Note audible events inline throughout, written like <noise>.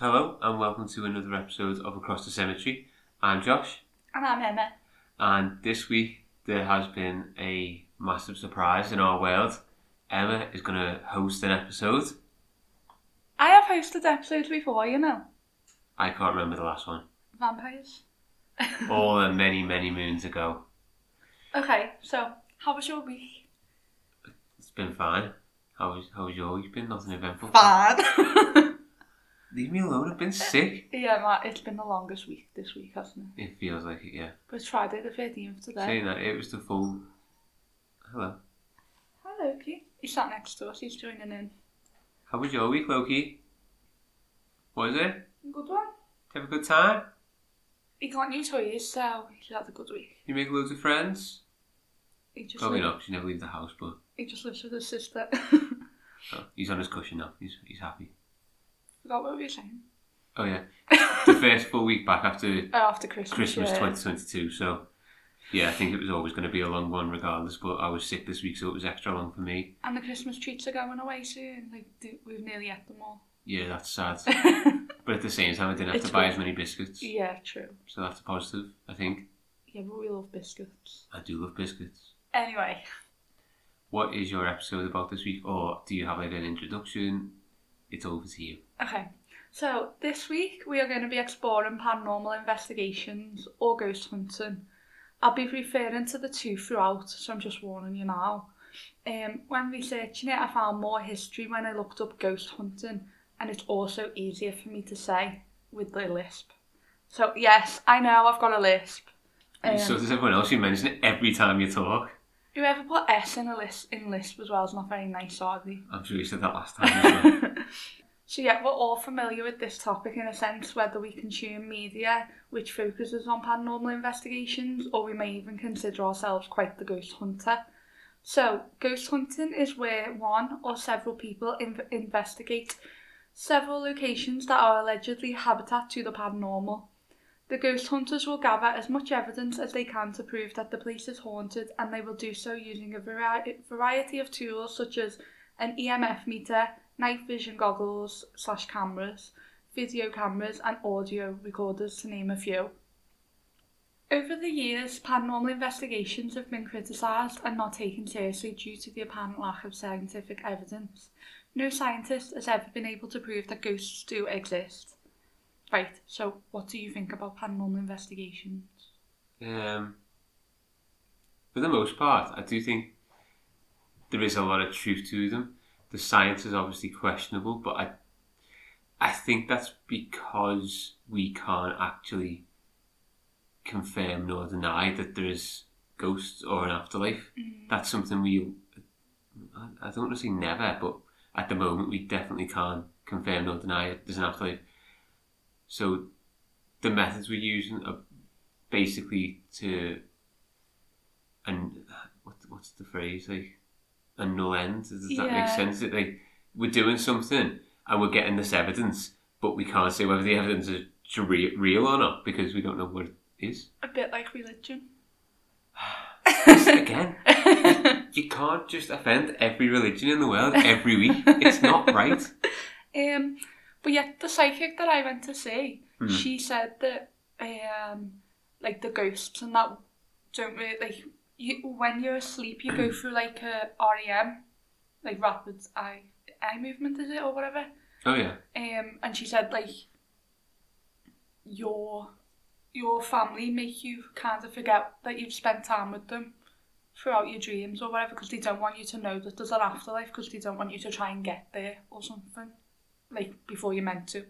to another episode of Across the Cemetery. I'm Josh, And I'm Emma. and this week there has been a massive surprise in our world. Emma is going to host an episode. I have hosted episodes before, you know. I can't remember the last one. Vampires. <laughs> All the many, many moons ago. Okay, so how was your week? It's been fine. How was, how was your week been? Nothing eventful. Bad. <laughs> Leave me alone. I've been eh, sick. yeah, Matt, it's been the longest week this week, hasn't it? It feels like it, yeah. But it's Friday the 13th today. Saying that, it was the full. Hello. Hi, Loki. He's sat next to us, he's joining in. How was your week, Loki? Was it? Good one. Did you have a good time? He got new toys, so he's had a good week. You make loads of friends? He just, Probably li- not, 'cause you never leave the house, but he just lives with his sister. <laughs> oh, he's on his cushion now. He's, he's happy. Forgot what we were saying. Oh, yeah. the first full week back after <laughs> Oh, after Christmas. Christmas yeah. 2022, so yeah, I think it was always going to be a long one regardless, but I was sick this week, so it was extra long for me. And the Christmas treats are going away soon. Like, we've nearly ate them all. Yeah, that's sad. <laughs> but at the same time, I didn't have It's to buy as many biscuits, yeah, true. so that's a positive, I think. Yeah, but we love biscuits. I do love biscuits. Anyway, What is your episode about this week, or do you have like an introduction? It's over to you. okay. So this week we are going to be exploring paranormal investigations or ghost hunting. I'll be referring to the two throughout, so I'm just warning you now. Um, when researching it, I found more history when I looked up ghost hunting, and it's also easier for me to say with the lisp. So yes, I know I've got a lisp. Um, so does everyone else, you mention it every time you talk. whoever put S in a list in lisp as well is not very nice, are they? I'm sure you said that last time. <laughs> <laughs> So yeah, we're all familiar with this topic in a sense, whether we consume media which focuses on paranormal investigations, or we may even consider ourselves quite the ghost hunter. So, ghost hunting is where one or several people inv- investigate several locations that are allegedly habitat to the paranormal. The ghost hunters will gather as much evidence as they can to prove that the place is haunted, and they will do so using a vari- variety of tools such as an EMF meter, night vision goggles slash cameras, video cameras, and audio recorders, to name a few. Over the years, paranormal investigations have been criticised and not taken seriously due to the apparent lack of scientific evidence. No scientist has ever been able to prove that ghosts do exist. Right, so what do you think about paranormal investigations? Um, for the most part, I do think there is a lot of truth to them. The science is obviously questionable, but I, I think that's because we can't actually confirm nor deny that there is ghosts or an afterlife. Mm. That's something we, I, I don't want to say never, but at the moment we definitely can't confirm nor deny it. There's an afterlife. So the methods we're using are basically to and what what's the phrase like a no end does that Yeah. make sense that like we're doing something and we're getting this evidence but we can't say whether the evidence is real or not because we don't know what it is A bit like religion. <laughs> Again you can't just offend every religion in the world every week it's not right <laughs> Um, but yet the psychic that I went to see, Hmm. she said that um, like the ghosts and that don't really like you when you're asleep you go through like a REM, like rapid eye eye movement is it or whatever. oh yeah Um, and she said like your your family make you kind of forget that you've spent time with them throughout your dreams or whatever because they don't want you to know that there's an afterlife because they don't want you to try and get there or something like before you're meant to.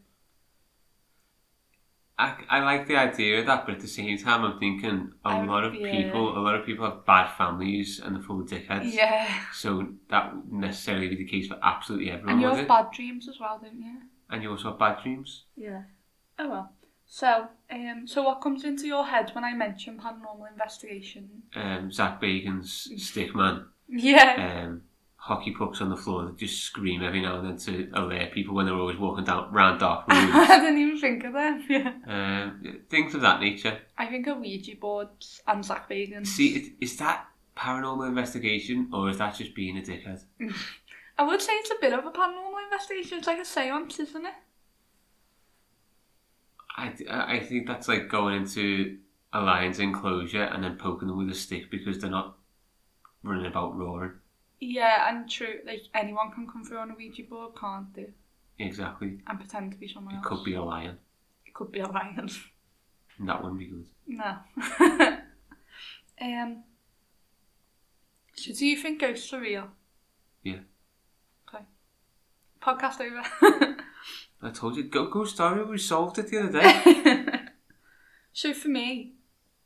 I, I like the idea of that, but at the same time, I'm thinking a I- lot of yeah. people, a lot of people have bad families and they're full of dickheads. Yeah, So that wouldn't necessarily be the case for absolutely everyone, and you have it? bad dreams as well, don't you? And you also have bad dreams. Yeah. Oh well. So, um, so what comes into your head when I mention paranormal investigation? Um, Zach Bagans <laughs> Stickman, Yeah. um, hockey pucks on the floor that just scream every now and then to alert people when they're always walking down round dark <laughs> rooms. I didn't even think of them. Yeah. um, things of that nature. I think of Ouija boards and Zach Bagans. See, it, is that paranormal investigation or is that just being a dickhead? <laughs> I would say it's a bit of a paranormal investigation. It's like a seance, isn't it? I, I think that's like going into a lion's enclosure and then poking them with a stick because they're not running about roaring. Yeah, and true, like anyone can come through on a Ouija board, can't they? Exactly. And pretend to be someone It else. could be a lion. It could be a lion. <laughs> That wouldn't be good. no. <laughs> um. So, do you think ghosts are real? Yeah. Okay. Podcast over. <laughs> I told you, go go story. We solved it the other day. so for me,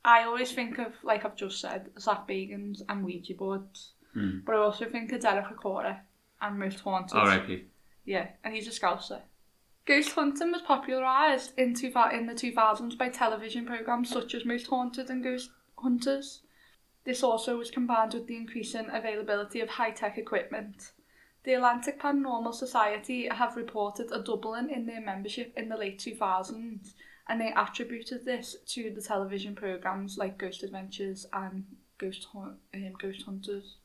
I always think of, like I've just said, Zach Bagans and Ouija boards. Hmm. But I also think of Derek Acorah and Most Haunted. R.I.P. Yeah, and he's a scouser. Ghost hunting was popularised in, two, in the 2000s by television programmes such as Most Haunted and Ghost Hunters. This also was combined with the increasing availability of high-tech equipment. The Atlantic Paranormal Society have reported a doubling in their membership in the late 2000s, and they attributed this to the television programmes like Ghost Adventures and Ghost, Hun- um, Ghost Hunters.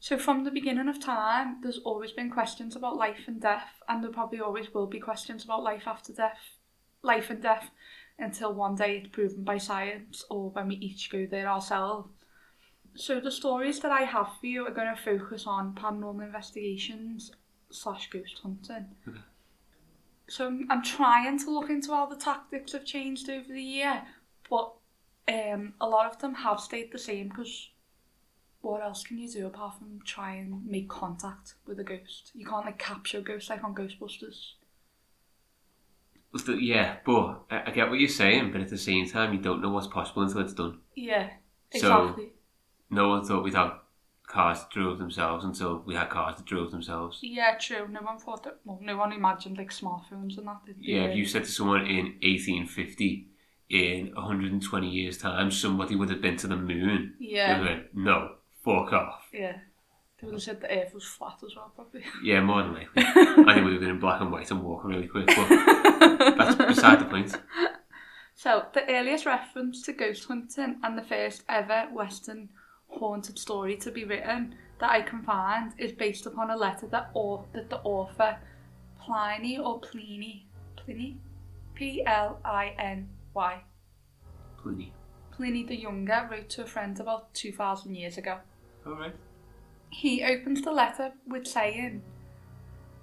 So from the beginning of time, there's always been questions about life and death, and there probably always will be questions about life after death, life and death, until one day it's proven by science or when we each go there ourselves. So the stories that I have for you are going to focus on paranormal investigations slash ghost hunting. Okay. So I'm, I'm trying to look into how the tactics have changed over the year, but um, a lot of them have stayed the same because what else can you do apart from try and make contact with a ghost? You can't like capture ghosts like on Ghostbusters. Yeah, but I, get what you're saying, but at the same time, you don't know what's possible until it's done. Yeah, So- exactly. No one thought we'd have cars that drove themselves until we had cars that drove themselves. yeah, true. No one thought that. Well, no one imagined like smartphones and that. Yeah, if you said to someone in 1850, in 120 years' time, somebody would have been to the moon, they Yeah, would have went, no, fuck off. yeah. They would have said the Earth was flat as well, probably. Yeah, more than likely. and they would have been in black and white and walking really quick, but that's beside the point. So, the earliest reference to ghost hunting and the first ever Western haunted story to be written that I can find is based upon a letter that, au- that the author Pliny or Pliny, Pliny, P L I N Y, Pliny. Pliny the Younger wrote to a friend about 2,000 years ago. Alright. He opens the letter with saying,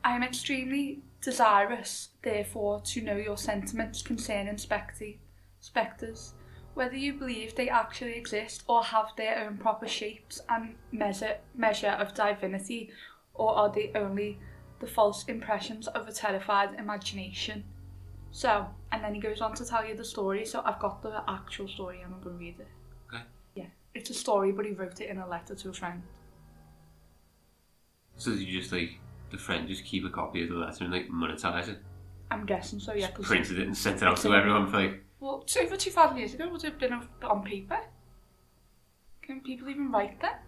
I am extremely desirous, therefore, to know your sentiments concerning specti- spectres, whether you believe they actually exist or have their own proper shapes and measure, measure of divinity, or are they only the false impressions of a terrified imagination. So, and then he goes on to tell you the story, so I've got the actual story and I'm going to read it. Okay. Yeah, it's a story, but he wrote it in a letter to a friend. So you just like, the friend just keep a copy of the letter and like monetize it? I'm guessing so, yeah. Printed it and sent it out to everyone for like, Well, it's over 2,000 years ago, would it have been on- paper? Can people even write that?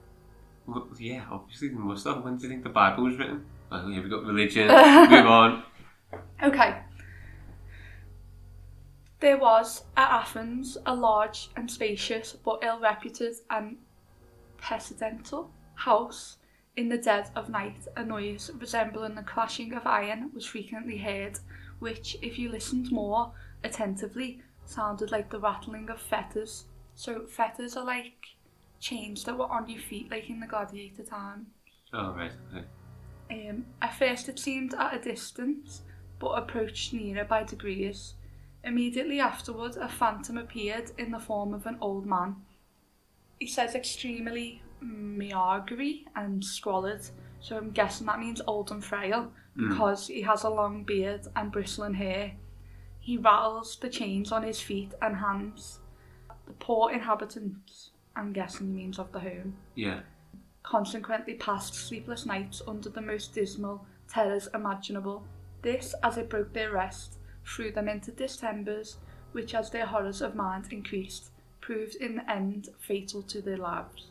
well, yeah, obviously they must have. When do you think the Bible was written? Oh, here we got religion. <laughs> Move on. Okay. There was, at Athens, a large and spacious but ill-reputed and pestilential house. In the dead of night, a noise resembling the clashing of iron was frequently heard, which, if you listened more attentively, sounded like the rattling of fetters. So fetters are like chains that were on your feet, like in the gladiator time. Oh, right, okay. Um, at first it seemed at a distance, but approached nearer by degrees. Immediately afterward, a phantom appeared in the form of an old man. He says extremely meagre and squalid, so I'm guessing that means old and frail, hmm. because he has a long beard and bristling hair. He rattles the chains on his feet and hands. The poor inhabitants, I'm guessing he means of the home, Yeah. consequently passed sleepless nights under the most dismal terrors imaginable. This, as it broke their rest, threw them into distempers, which, as their horrors of mind increased, proved in the end fatal to their lives.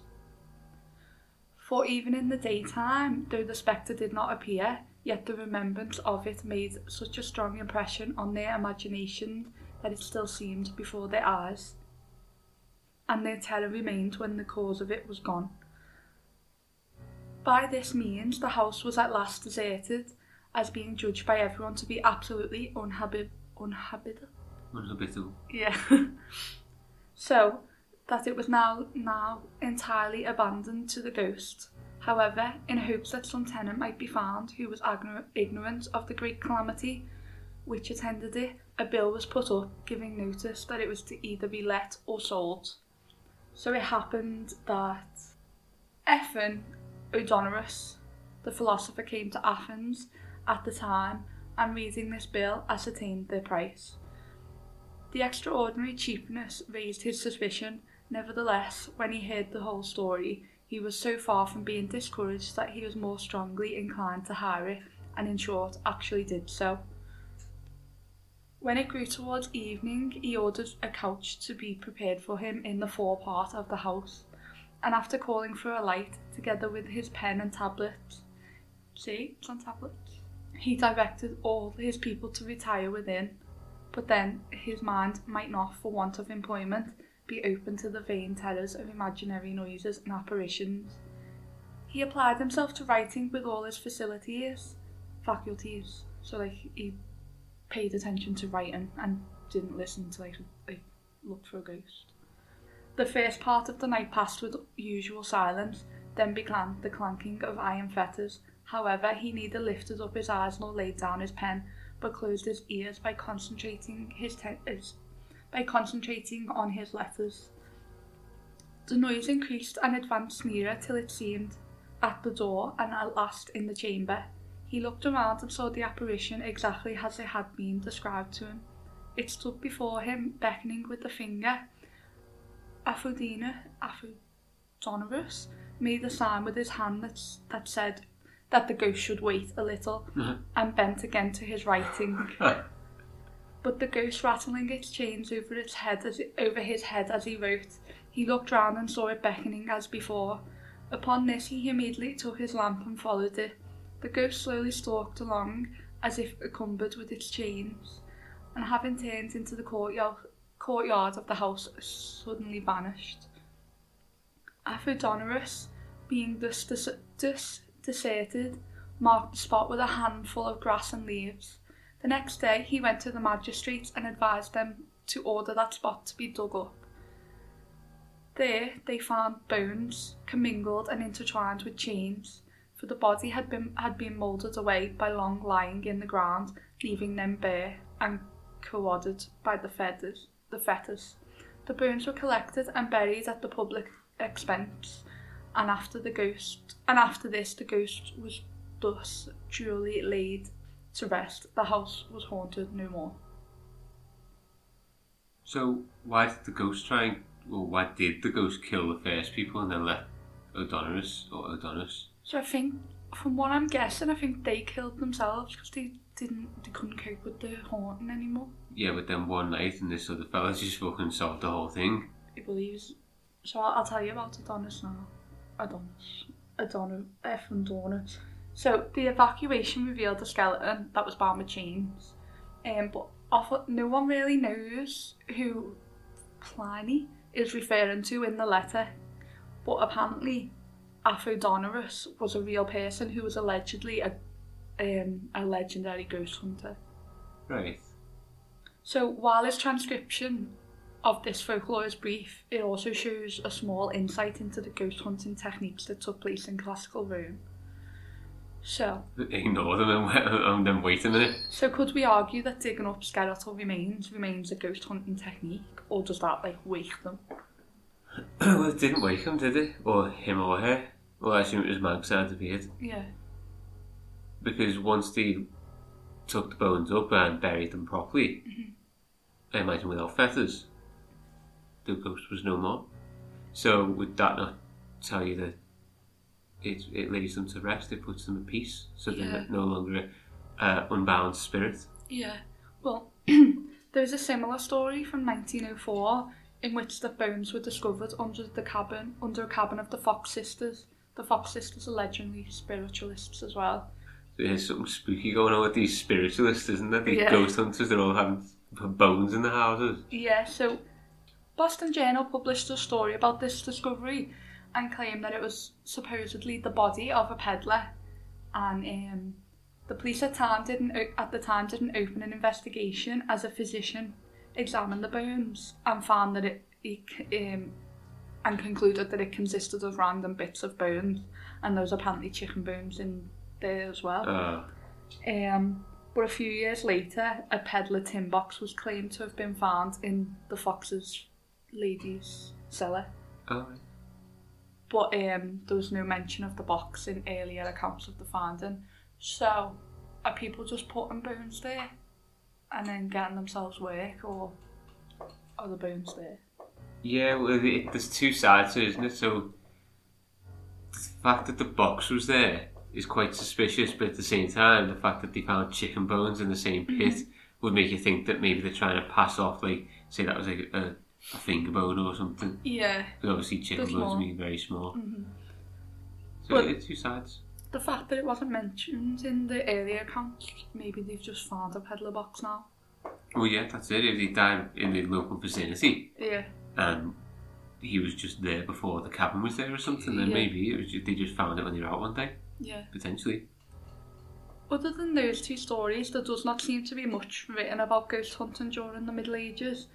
For even in the daytime, though the spectre did not appear, yet the remembrance of it made such a strong impression on their imagination that it still seemed before their eyes, and their terror remained when the cause of it was gone. By this means, the house was at last deserted, as being judged by everyone to be absolutely unhabitable. Unhabitable. Yeah. <laughs> so that it was now now entirely abandoned to the ghost. However, in hopes that some tenant might be found who was agno- ignorant of the great calamity which attended it, a bill was put up giving notice that it was to either be let or sold. So it happened that Ephon O'Donorus, the philosopher, came to Athens at the time and reading this bill ascertained the price. The extraordinary cheapness raised his suspicion. Nevertheless, when he heard the whole story, he was so far from being discouraged that he was more strongly inclined to hire it, and in short, actually did so. When it grew towards evening, he ordered a couch to be prepared for him in the forepart of the house, and after calling for a light, together with his pen and tablets, see, it's on tablets, he directed all his people to retire within, but then his mind might not, for want of employment, be open to the vain terrors of imaginary noises and apparitions. He applied himself to writing with all his facilities, faculties, so like he paid attention to writing and didn't listen to like, like look for a ghost. The first part of the night passed with usual silence, then began the clanking of iron fetters. However, he neither lifted up his eyes nor laid down his pen, but closed his ears by concentrating his, te- his by concentrating on his letters. The noise increased and advanced nearer till it seemed at the door and at last in the chamber. He looked around and saw the apparition exactly as it had been described to him. It stood before him, beckoning with the finger. Aphrodina, Aphodonorus, made a sign with his hand that, that said that the ghost should wait a little, mm-hmm. and bent again to his writing. but the ghost rattling its chains over its head as over his head as he wrote, he looked round and saw it beckoning as before. Upon this he immediately took his lamp and followed it. The ghost slowly stalked along as if encumbered with its chains, and having turned into the courtyard, courtyard of the house, suddenly vanished. Aphodonorus, being thus, dis- thus deserted, marked the spot with a handful of grass and leaves. The next day he went to the magistrates and advised them to order that spot to be dug up. There they found bones commingled and intertwined with chains, for the body had been had been moulded away by long lying in the ground, leaving them bare and corroded by the feathers. The fetters. The bones were collected and buried at the public expense, and after the ghost and after this the ghost was thus duly laid to rest. The house was haunted no more. So why did the ghost try and, well, why did the ghost kill the first people and then let O'Donorus or O'Donis? So I think, from what I'm guessing, I think they killed themselves because they didn't, they couldn't cope with the haunting anymore. Yeah, but then one night and this other fella just fucking solved the whole thing. He believes. So I'll, I'll tell you about Adonis now. Adonis. Adonis. F and Adonis. So the evacuation revealed a skeleton that was bound with chains. Um, but off, no one really knows who Pliny is referring to in the letter. But apparently, Aphodonorus was a real person who was allegedly a, um, a legendary ghost hunter. Right. So while his transcription of this folklore is brief, it also shows a small insight into the ghost hunting techniques that took place in classical Rome. So, Ignore them and, then wait a minute. so could we argue that digging up skeletal remains remains a ghost hunting technique, or does that like wake them? <clears throat> well, it didn't wake him, did it? Or him or her? Well, I assume it was Mag's side of it. Yeah. Because once they took the bones up and buried them properly, mm-hmm. I imagine without feathers, the ghost was no more. So would that not tell you that it, it lays them to rest, it puts them at peace, so Yeah. they're no longer uh, unbound spirit? Yeah. Well, <clears throat> there's a similar story from 1904 in which the bones were discovered under the cabin under a cabin of the Fox sisters. The Fox sisters are legendary spiritualists as well. There's something spooky going on with these spiritualists, isn't there? These Yeah. ghost hunters, they're all having bones in the houses. Yeah, so Boston Journal published a story about this discovery and claimed that it was supposedly the body of a peddler. And um, The police at, time didn't, at the time didn't open an investigation as a physician examined the bones and found that it, it um, and concluded that it consisted of random bits of bones. And there was apparently chicken bones in there as well. Uh, Um, but a few years later, a peddler tin box was claimed to have been found in the Fox's lady's cellar. oh, But um, there was no mention of the box in earlier accounts of the finding. So, are people just putting bones there and then getting themselves work, or are the bones there? Yeah, well, it, there's two sides to it, isn't it? So the fact that the box was there is quite suspicious, but at the same time, the fact that they found chicken bones in the same pit Mm-hmm. would make you think that maybe they're trying to pass off, like, say that was like a, a finger bone or something. Yeah. Because obviously chicken bones being very small. hmm So But- it's two sides. The fact that it wasn't mentioned in the earlier accounts, maybe they've just found a peddler box now. Well, yeah, that's it. If they died in the local vicinity Yeah. and he was just there before the cabin was there or something, then Yeah. maybe it was just, they just found it when they were out one day, Yeah. potentially. Other than those two stories, there does not seem to be much written about ghost hunting during the Middle Ages,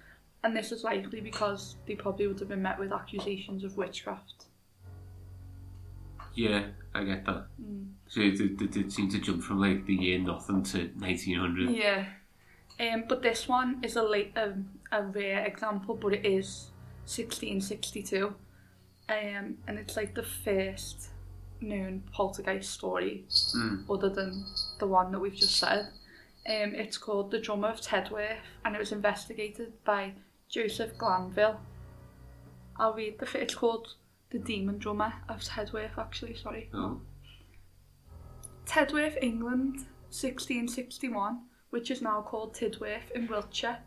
and this is likely because they probably would have been met with accusations of witchcraft. Yeah, I get that. Mm. So they did seem to jump from like the year nothing to 1900. Yeah. Um, but this one is a late, um, a rare example, but it is 1662, um, and it's like the first known poltergeist story Mm. other than the one that we've just said. Um, it's called The Drummer of Tedworth and it was investigated by Joseph Glanville. I'll read the. It's called The Demon Drummer of Tedworth, actually, sorry. Oh, Tedworth, England, 1661, which is now called Tidworth in Wiltshire.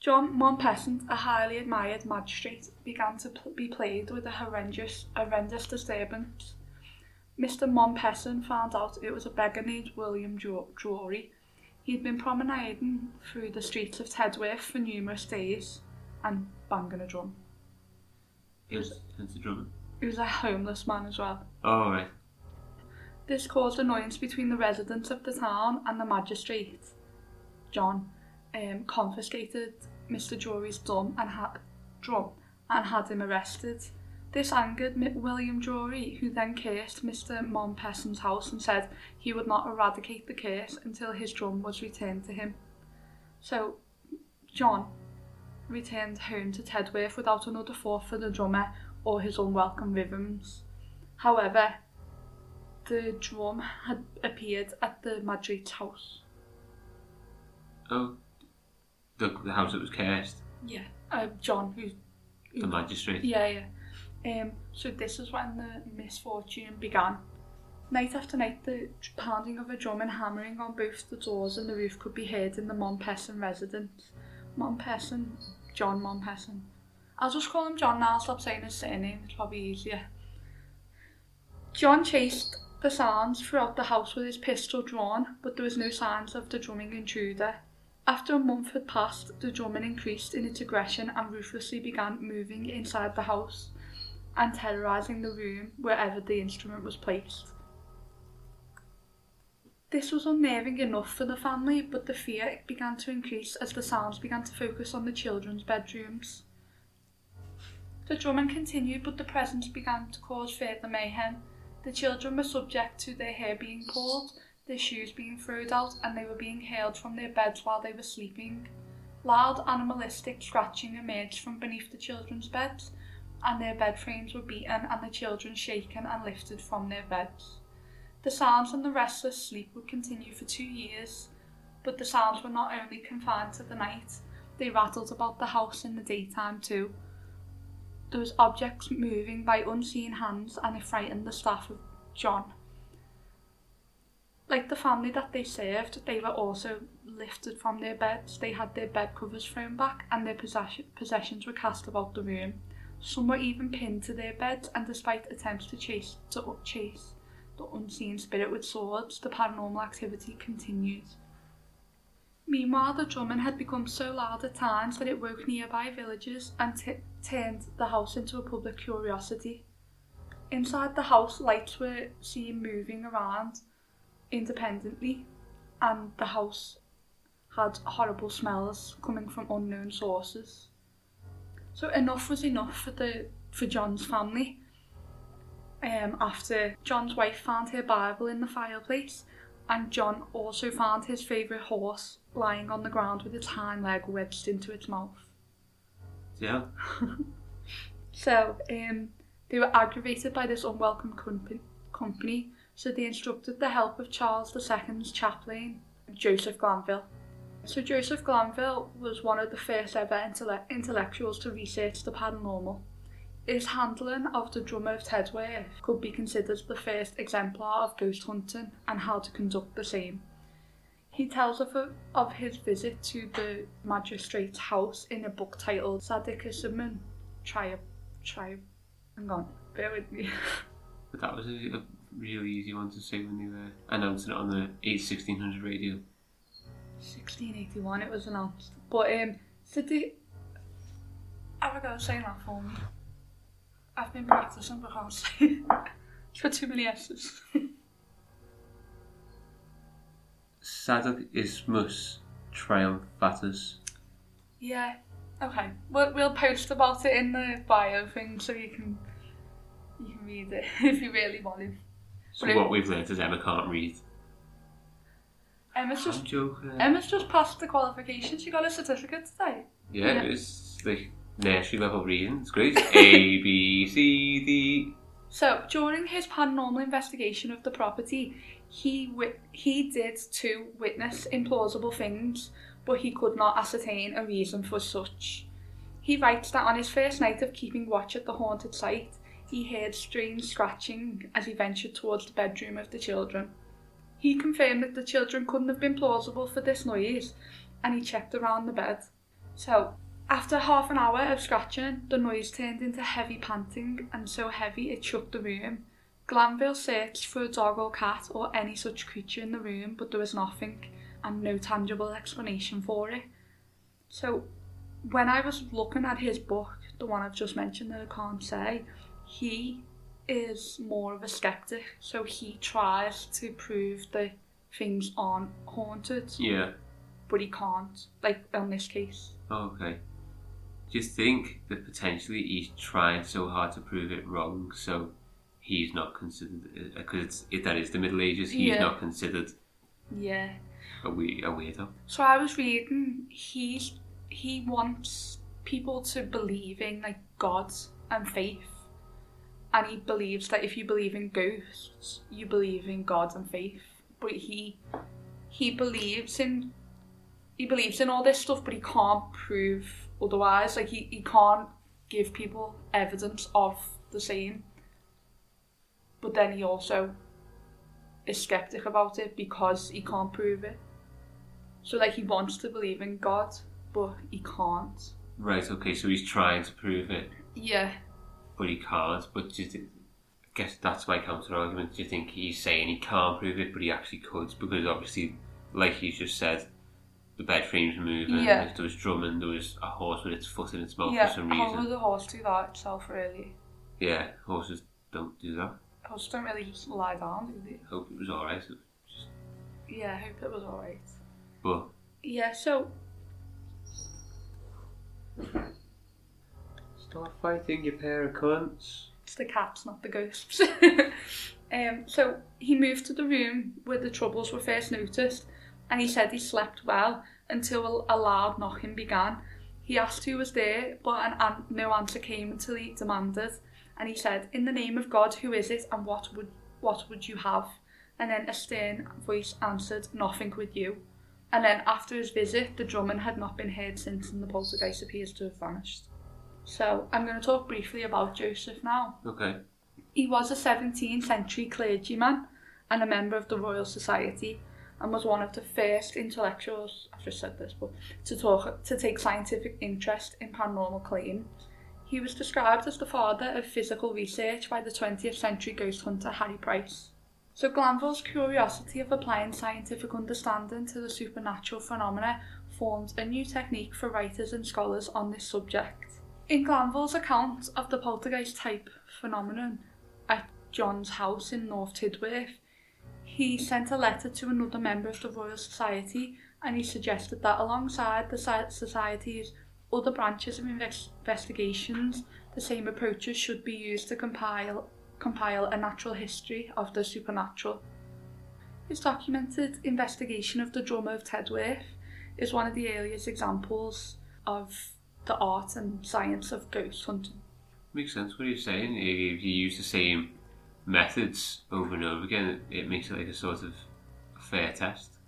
John Montpesant, a highly admired magistrate, began to pl- be plagued with a horrendous, horrendous disturbance. Mr. Montpesant found out it was a beggar named William Drury. He'd been promenading through the streets of Tedworth for numerous days and banging a drum. He was, the drumming. he was a homeless man as well. Oh, right. This caused annoyance between the residents of the town and the magistrate. John um, confiscated Mr. Jory's drum and, ha- drum and had him arrested. This angered William Drury, who then cursed Mr. Montpesant's house and said he would not eradicate the curse until his drum was returned to him. So, John returned home to Tedworth without another thought for the drummer or his unwelcome rhythms. However, the drum had appeared at the magistrate's house. Oh, the, the house that was cursed. Yeah. Uh, John, who. The magistrate. Yeah, yeah. Um, so this is when the misfortune began. Night after night, the pounding of a drum and hammering on both the doors and the roof could be heard in the Montpesant residence. Montpesant, John Montpesant. I'll just call him John now, I'll stop saying his surname, it's probably easier. John chased the sounds throughout the house with his pistol drawn, but there was no signs of the drumming intruder. After a month had passed, the drumming increased in its aggression and ruthlessly began moving inside the house and terrorising the room wherever the instrument was placed. This was unnerving enough for the family, but the fear began to increase as the sounds began to focus on the children's bedrooms. The drumming continued, but the presence began to cause further mayhem. The children were subject to their hair being pulled, their shoes being thrown out, and they were being hurled from their beds while they were sleeping. Loud animalistic scratching emerged from beneath the children's beds, and their bed frames were beaten and the children shaken and lifted from their beds. The sounds and the restless sleep would continue for two years, but the sounds were not only confined to the night, they rattled about the house in the daytime too. There was objects moving by unseen hands and it frightened the staff of John. Like the family that they served, they were also lifted from their beds. They had their bed covers thrown back and their possessions were cast about the room. Some were even pinned to their beds, and despite attempts to chase to chase the unseen spirit with swords, the paranormal activity continued. Meanwhile, the drumming had become so loud at times that it woke nearby villagers and t- turned the house into a public curiosity. Inside the house, lights were seen moving around, independently, and the house had horrible smells coming from unknown sources. So enough was enough for the for John's family. Um, after John's wife found her Bible in the fireplace, and John also found his favourite horse lying on the ground with its hind leg wedged into its mouth. Yeah. <laughs> So um, they were aggravated by this unwelcome compa- company, so they instructed the help of Charles II's chaplain, Joseph Glanville. So Joseph Glanville was one of the first ever intelle- intellectuals to research the paranormal. His handling of the drummer of Tedworth could be considered the first exemplar of ghost hunting and how to conduct the same. He tells of, a, of his visit to the magistrate's house in a book titled Sadism Try Try hang on, bear with me. But <laughs> that was a, a really easy one to say when they were announcing it on the 8 1600 radio. 1681 it was announced. But um they have a go saying that for me? I've been practicing but I can't say it. It's got too many S's. Saducismus Triumphatus. yeah. Okay. We'll we'll post about it in the bio thing so you can you can read it <laughs> if you really want to. So Brilliant. what we've learned is Emma can't read. Emma's just joking. Uh, Emma's just passed the qualification. She got a certificate today. Yeah, Yeah. it's like nursery level reading. It's great. <laughs> A B C D. So during his paranormal investigation of the property, he wi- he did too witness implausible things, but he could not ascertain a reason for such. He writes that on his first night of keeping watch at the haunted site, he heard strange scratching as he ventured towards the bedroom of the children. He confirmed that the children couldn't have been plausible for this noise, and he checked around the bed. So, after half an hour of scratching, the noise turned into heavy panting, and so heavy it shook the room. Glanville searched for a dog or cat or any such creature in the room, but there was nothing, and no tangible explanation for it. So, when I was looking at his book, the one I've just mentioned that I can't say, he is more of a skeptic, so he tries to prove that things aren't haunted, Yeah. but he can't, like on this case. Oh, okay. Do you think that potentially he's trying so hard to prove it wrong, so he's not considered uh, because it's it, that is the Middle Ages. He's Yeah. not considered Yeah. a, we, a weirdo. So I was reading, he's he wants people to believe in like God and faith. And he believes that if you believe in ghosts, you believe in God and faith. But he he believes in he believes in all this stuff but he can't prove otherwise. Like he, he can't give people evidence of the same. But then he also is skeptic about it because he can't prove it. So like he wants to believe in God, but he can't. Right. Okay. So he's trying to prove it, Yeah, but he can't. But do you thi- I guess that's my counter argument. Do you think he's saying he can't prove it, but he actually could? Because obviously, like he's just said, the bed frames were moving. Yeah. There was drumming. There was a horse with its foot in its mouth yeah. for some reason. How would the horse do that itself really? Yeah. Horses don't do that. Horses don't really just lie down, do they? Hope it was alright. Yeah, I hope it was alright. But Yeah, so stop fighting, you pair of cunts. it's the cats, not the ghosts. <laughs> um, so he moved to the room where the troubles were first noticed, and he said he slept well until a loud knocking began. He asked who was there, but an, an, no answer came until he demanded, and he said, "In the name of God, who is it, and what would what would you have?" And then a stern voice answered, "Nothing with you." And then after his visit, the drumming had not been heard since, and the poltergeist appears to have vanished. So I'm going to talk briefly about Joseph now. Okay. He was a 17th century clergyman and a member of the Royal Society and was one of the first intellectuals, I've just said this, but to talk to take scientific interest in paranormal claims. He was described as the father of psychical research by the 20th century ghost hunter Harry Price. So Glanville's curiosity of applying scientific understanding to the supernatural phenomena formed a new technique for writers and scholars on this subject. In Glanville's account of the poltergeist type phenomenon at John's house in North Tidworth, he sent a letter to another member of the Royal Society and he suggested that alongside the Society's other branches of invest- investigations, the same approaches should be used to compile, compile a natural history of the supernatural. His documented investigation of the drummer of Tedworth is one of the earliest examples of the art and science of ghost hunting. Makes sense what you're saying. If you use the same methods over and over again, it, makes it like a sort of fair test.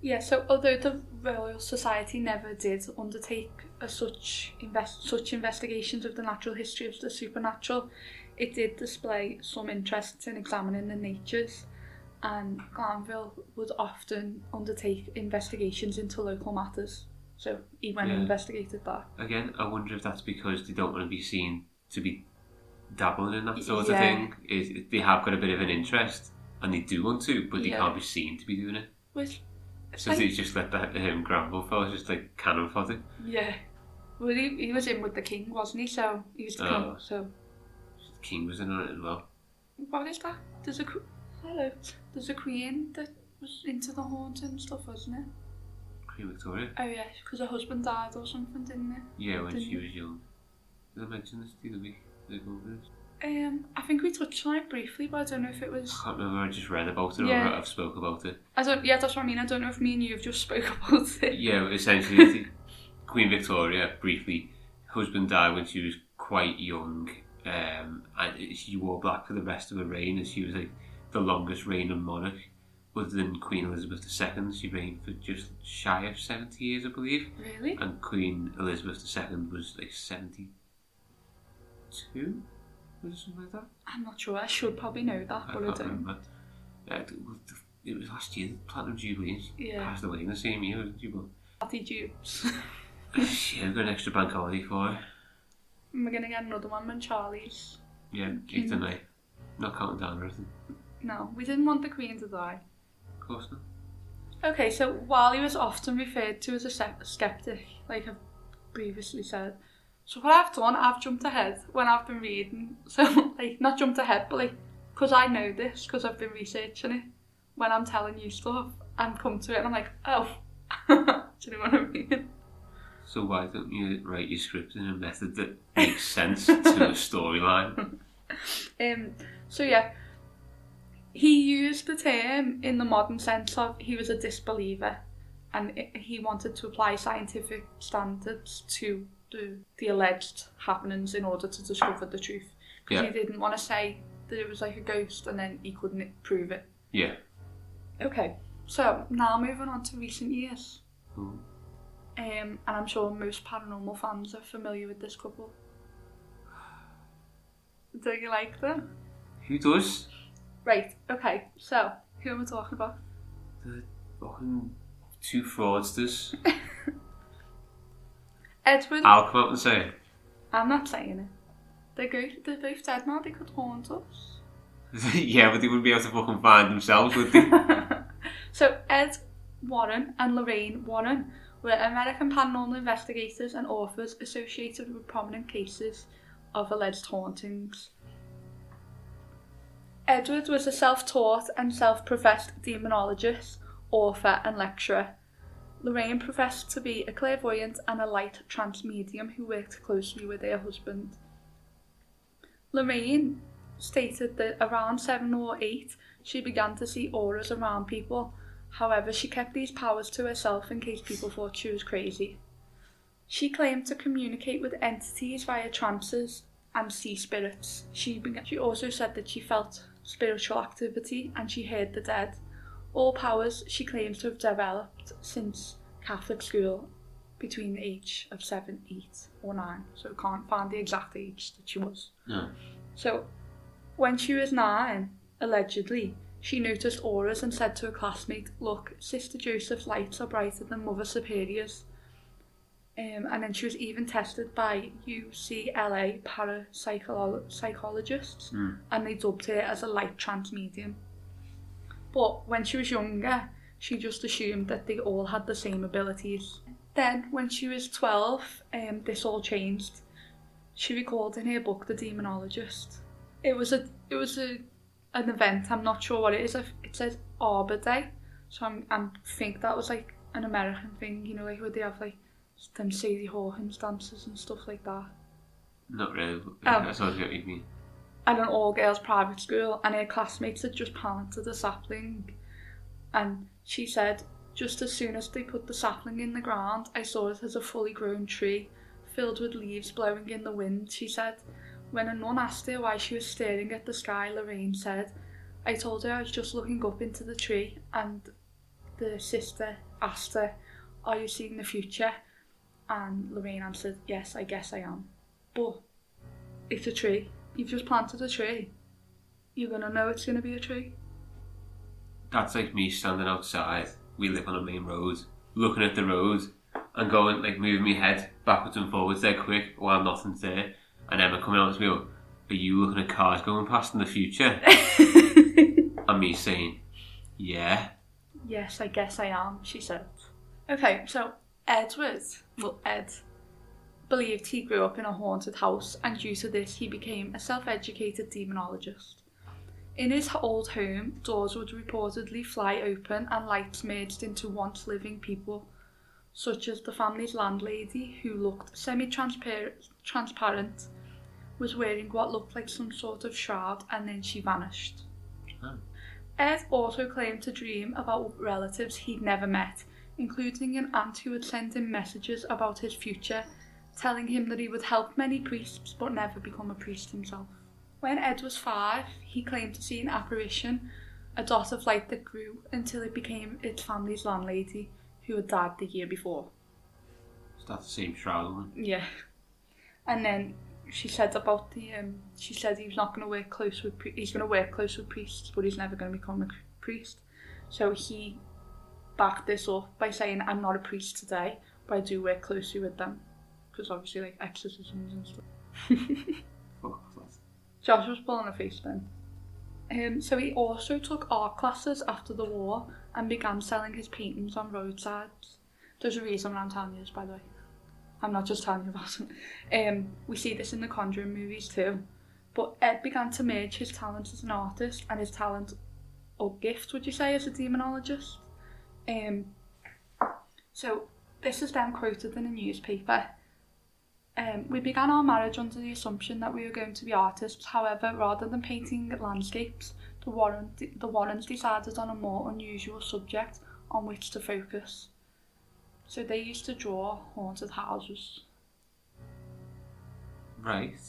Yeah, so although the Royal Society never did undertake a such invest such investigations of the natural history of the supernatural, it did display some interest in examining the natures, and Glanville would often undertake investigations into local matters. So he went and Yeah. investigated that. Again, I wonder if that's because they don't want to be seen to be dabbling in that sort Yeah. of thing. Is is they have got a bit of an interest and they do want to, but they Yeah. can't be seen to be doing it. Which, So they just let that um, Granville fellow just like cannon fodder. yeah. Well, he, he was in with the king, wasn't he? So he was the Oh. king. So The king was in on it as well. what is that? There's a qu- hello. There's a queen that was into the haunt and stuff, wasn't it? Queen Victoria. Oh yeah, because her husband died or something, didn't it? Yeah, when she Didn't- was young. Did I mention this the other week? Did I go this? Um, I think we touched on it briefly, but I don't know if it was. I can't remember. I just read about it Yeah. or I've spoke about it. I don't. Yeah, that's what I mean. I don't know if me and you have just spoke <laughs> about it. Yeah, essentially, Queen Victoria briefly, husband died when she was quite young, um, and she wore black for the rest of her reign, and she was like the longest reigning monarch, than Queen Elizabeth II. She reigned for just shy of seventy years, I believe, Really? and Queen Elizabeth II was like seventy-two, was it something like that? I'm not sure. I should probably know that, I but I don't. remember. Uh, it was- it was last year, Platinum Jubilee. Yeah. passed away in the same year, didn't? But Patty Dukes. yeah, I've got an extra bank holiday for her. And We're gonna get another one when Charlie's. Yeah, Mm. eighth and ninth. Not counting down or anything. No, we didn't want the Queen to die. Okay, so while he was often referred to as a skeptic, like I've previously said, so what I've done, I've jumped ahead when I've been reading. <laughs> So, like, not jumped ahead, but like, because I know this, because I've been researching it, when I'm telling you stuff, and come to it, and I'm like, oh, <laughs> do you know what I mean? So why don't you write your script in a method that makes sense to a <laughs> storyline? Um, so yeah, he used the term in the modern sense of he was a disbeliever, and i he wanted to apply scientific standards to the, the alleged happenings in order to discover the truth. Because Yeah. he didn't want to say that it was like a ghost and then he couldn't prove it. Yeah. Okay, so now moving on to recent years. Um, and I'm sure most paranormal fans are familiar with this couple. <sighs> Do you like them? Who does? Right, okay, so who am I talking about? The fucking two fraudsters. <laughs> Edward. I'll come out and say it. I'm not saying it. They're, go- they're both dead now, they could haunt us. <laughs> yeah, but they wouldn't be able to fucking find themselves, would they? <laughs> so, Ed Warren and Lorraine Warren were American paranormal investigators and authors associated with prominent cases of alleged hauntings. Edward was a self taught and self professed demonologist, author, and lecturer. Lorraine professed to be a clairvoyant and a light trance medium who worked closely with her husband. Lorraine stated that around seven or eight she began to see auras around people. However, she kept these powers to herself in case people thought she was crazy. She claimed to communicate with entities via trances and see spirits. She, began, she also said that she felt spiritual activity and she heard the dead. All powers she claims to have developed since Catholic school between the age of 7, 8 or 9. So can't find the exact age that she was. No. So, when she was nine, allegedly, she noticed auras and said to a classmate, Look, Sister Joseph's lights are brighter than Mother Superior's. Um, and then she was even tested by UCLA parapsychologists, Hmm. and they dubbed her as a light trance medium. But when she was younger, she just assumed that they all had the same abilities. Then, when she was 12, um, this all changed. She recalled in her book The Demonologist. It was a it was a an event. I'm not sure what it is. It says Arbor Day, so I'm I'm think that was like an American thing. You know, like where they have like them Sadie Hawkins dances and stuff like that. Not really. But Oh. I sort of get what you mean. at an all girls private school, and her classmates had just planted a sapling. And she said, just as soon as they put the sapling in the ground, I saw it as a fully grown tree, filled with leaves blowing in the wind. She said, when a nun asked her why she was staring at the sky, Lorraine said, I told her I was just looking up into the tree, and the sister asked her, Are you seeing the future? And Lorraine answered, Yes, I guess I am. But it's a tree. You've just planted a tree. You're gonna know it's gonna be a tree. That's like me standing outside. We live on a main road, looking at the road and going like moving my head backwards and forwards there quick while nothing's there. And Emma coming out to me, "Are you looking at cars going past in the future?" <laughs> and me saying, "Yeah." yes, I guess I am, she said. Okay, so Edward, well, Ed, believed he grew up in a haunted house, and due to this, he became a self educated demonologist. In his old home, doors would reportedly fly open and lights merged into once living people, such as the family's landlady, who looked semi transparent, was wearing what looked like some sort of shroud, and then she vanished. Oh. Ed also claimed to dream about relatives he'd never met, including an aunt who would send him messages about his future, telling him that he would help many priests but never become a priest himself. When Ed was five, he claimed to see an apparition, a dot of light that grew until it became its family's landlady, who had died the year before. Is that the same shroud one? Yeah. And then she said about the um she said he's not going to work close with pri- he's going to work close with priests but he's never going to become a priest. So he backed this up by saying I'm not a priest today but I do work closely with them because obviously like exorcisms and stuff. <laughs> Josh was pulling a face then. Um, so he also took art classes after the war and began selling his paintings on roadsides. There's a reason I'm telling you this, by the way. I'm not just telling you about it. Um, we see this in the Conjuring movies too. But Ed began to merge his talent as an artist and his talent, or gift, would you say, as a demonologist. Um, so this is then quoted in a newspaper. Um, we began our marriage under the assumption that we were going to be artists. However, rather than painting landscapes, the Warren the Warrens decided on a more unusual subject on which to focus. So they used to draw haunted houses. Right.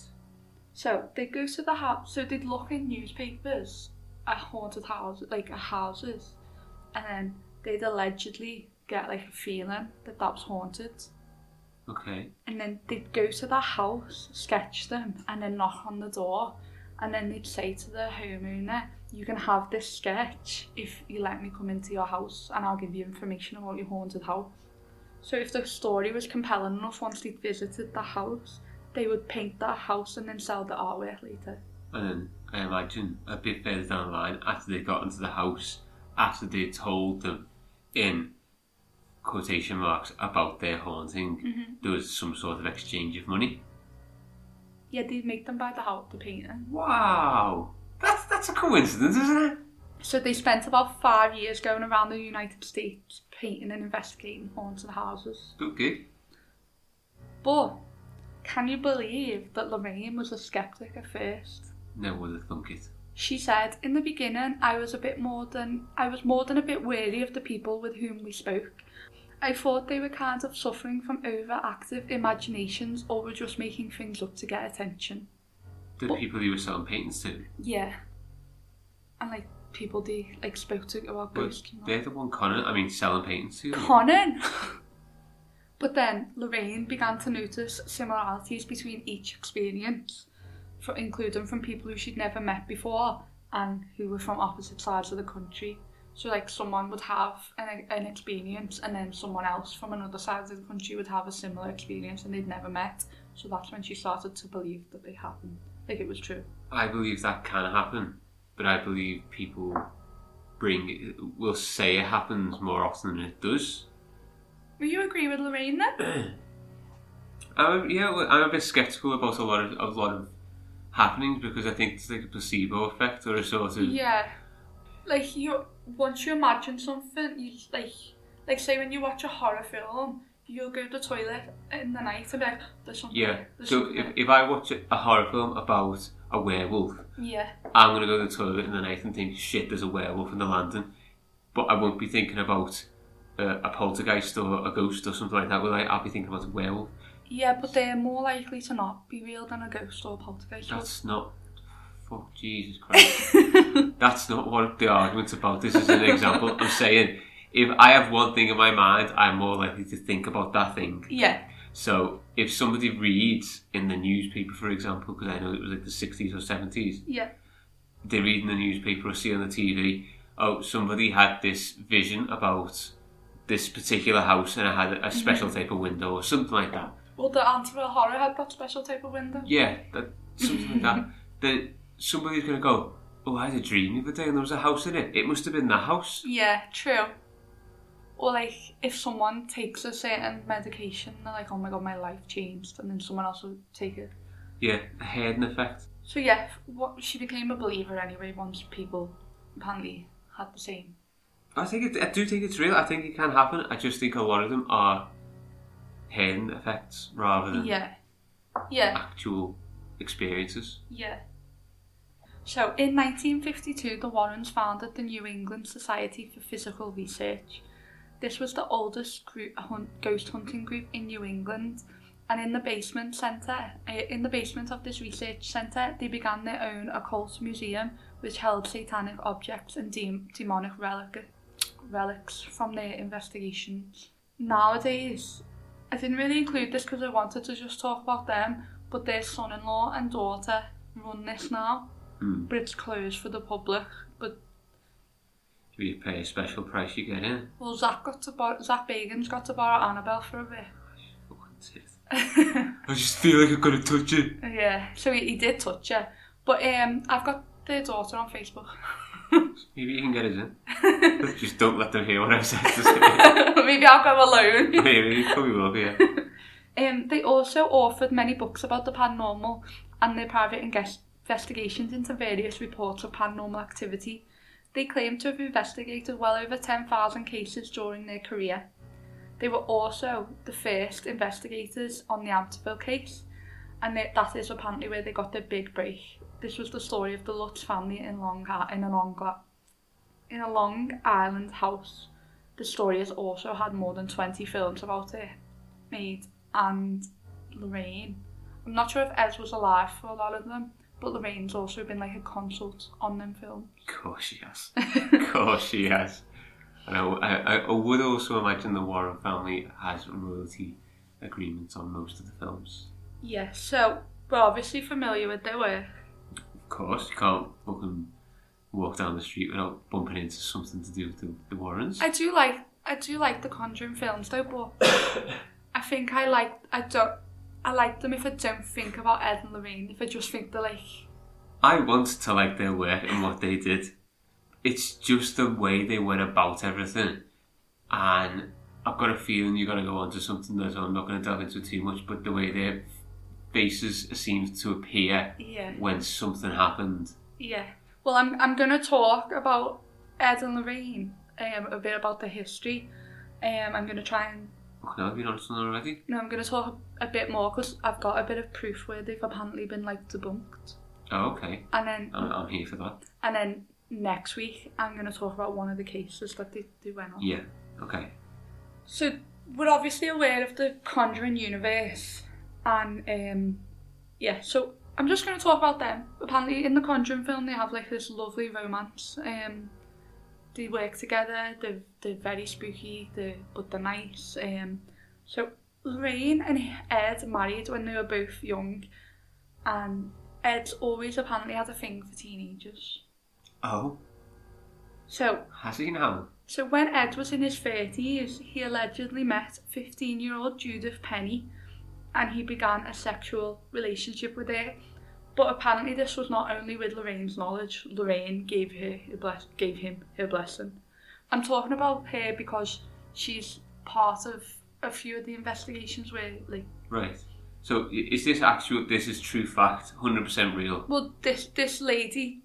So they'd go to the house. So they'd look in newspapers at haunted houses, like at houses, and then they'd allegedly get like a feeling that that was haunted. Okay. and then they'd go to the house, sketch them, and then knock on the door, and then they'd say to the homeowner, "You can have this sketch if you let me come into your house, and I'll give you information about your haunted house." So if the story was compelling enough, once they'd visited the house, they would paint that house and then sell the artwork later. And then I imagine a bit further down the line, after they got into the house, after they told them in quotation marks about their haunting, mm-hmm. there was some sort of exchange of money. Yeah, they'd make them buy the house, the painting. Wow, that's that's a coincidence, isn't it? So they spent about five years going around the United States painting and investigating haunted houses. Good gig. But can you believe that Lorraine was a skeptic at first? Never would have thunk it. She said, "In the beginning, I was a bit more than I was more than a bit wary of the people with whom we spoke. I thought they were kind of suffering from overactive imaginations or were just making things up to get attention. The But- people you were selling paintings to, Yeah, and like people they like spoke to about but ghosts. they're the one Conan. I mean, selling paintings to. Conan. <laughs> but then Lorraine began to notice similarities between each experience, for, including from people who she'd never met before and who were from opposite sides of the country. So, like, someone would have an, an experience, and then someone else from another side of the country would have a similar experience, and they'd never met. So that's when she started to believe that they happened, like it was true. I believe that can happen, but I believe people bring will say it happens more often than it does. Will you agree with Lorraine then? <clears throat> I'm, yeah, I'm a bit skeptical about a lot of a lot of happenings because I think it's like a placebo effect or a sort of Yeah. Like you once you imagine something, you like like say when you watch a horror film, you'll go to the toilet in the night and be like, there's something. yeah. there's So something if, if I watch a horror film about a werewolf, yeah, I'm gonna go to the toilet in the night and think, shit, there's a werewolf in the landing, but I won't be thinking about uh, a poltergeist or a ghost or something like that. Will I? I'll be thinking about a werewolf. Yeah, but they're more likely to not be real than a ghost or a poltergeist. That's not. Fuck Jesus <laughs> Christ. That's not what the argument's about. This is an example. I'm saying if I have one thing in my mind, I'm more likely to think about that thing. yeah, So if somebody reads in the newspaper, for example, because I know it was like the 60s or 70s, yeah, they read in the newspaper or see on the TV, oh, somebody had this vision about this particular house and it had a mm-hmm. special type of window or something like that. Well, the Amityville Horror had that special type of window. Yeah, that, something like that. <laughs> Then somebody's going to go, oh, I had a dream the other day and there was a house in it. It must have been that house. Yeah, true. Or like if someone takes a certain medication, they're like, "Oh my god, my life changed," and then someone else will take it. Yeah, a Haydn effect. So yeah, what she became a believer anyway once people apparently had the same. I think it, I do think it's real. I think it can happen. I just think a lot of them are Haydn effects rather than Yeah, yeah, actual experiences. yeah. So in 1952, the Warrens founded the New England Society for Psychical Research. This was the oldest group, hunt, ghost hunting group in New England, and in the basement centre, uh, in the basement of this research centre, they began their own occult museum, which held satanic objects and dem- demonic relic- relics from their investigations. Nowadays, I didn't really include this because I wanted to just talk about them, but their son-in-law and daughter run this now, Hmm. but it's closed for the public. But If you pay a special price, you get in. well, Zach got to bor- Zach Bagans got to borrow Annabelle for a bit. <laughs> I just feel like I'm gonna touch it. yeah, so he, he did touch it, but um, I've got their daughter on Facebook. <laughs> <laughs> Maybe you can get us in. <laughs> just don't let them hear what I've said to <laughs> say. Maybe I'll go alone. Maybe, you probably will be. Yeah. Um, they also authored many books about the paranormal and their private investigations into various reports of paranormal activity. They claim to have investigated well over 10,000 cases during their career. They were also the first investigators on the Amityville case, and they, that is apparently where they got their big break. This was the story of the Lutz family in Long in a Long in a Long Island house. The story has also had more than 20 films about it made and Lorraine. I'm not sure if Ez was alive for a lot of them, but Lorraine's also been like a consult on them films. Of course she has. <laughs> Of course she has. And I, I, I would also imagine the Warren family has royalty agreements on most of the films. Yeah, so we're obviously familiar with their work. Course, you can't fucking walk down the street without bumping into something to do with the, the Warrens. I do like I do like the Conjuring films though, but <coughs> I think I like I don't I like them if I don't think about Ed and Lorraine. If I just think they're like I want to like their work and what they did. It's just the way they went about everything. And I've got a feeling you're going to go on to something that I'm not going to delve into too much, but the way their faces seemed to appear yeah when something happened. yeah. Well, I'm I'm gonna talk about Ed and Lorraine, um, a bit about the history. Um, I'm gonna try and Okay, have you done something already? No, I'm going to talk a bit more because I've got a bit of proof where they've apparently been like debunked. Oh, okay. And then, I'm, I'm here for that. and then next week, I'm going to talk about one of the cases that they, they went on. Yeah, okay. So we're obviously aware of the Conjuring universe, and um, yeah. So I'm just going to talk about them. Apparently, in the Conjuring film, they have like this lovely romance. Um, they work together. They're they're very spooky. They but they're nice. Um, so Lorraine and Ed married when they were both young, and Ed's always apparently had a thing for teenagers. Oh, So has he now? So when Ed was in his 30s, he allegedly met 15-year-old Judith Penney and he began a sexual relationship with her. But apparently this was not only with Lorraine's knowledge, Lorraine gave her her bless- gave him her blessing. I'm talking about her because she's part of a few of the investigations where like Right. So is this actual? This is true fact, hundred percent real. Well, this this lady,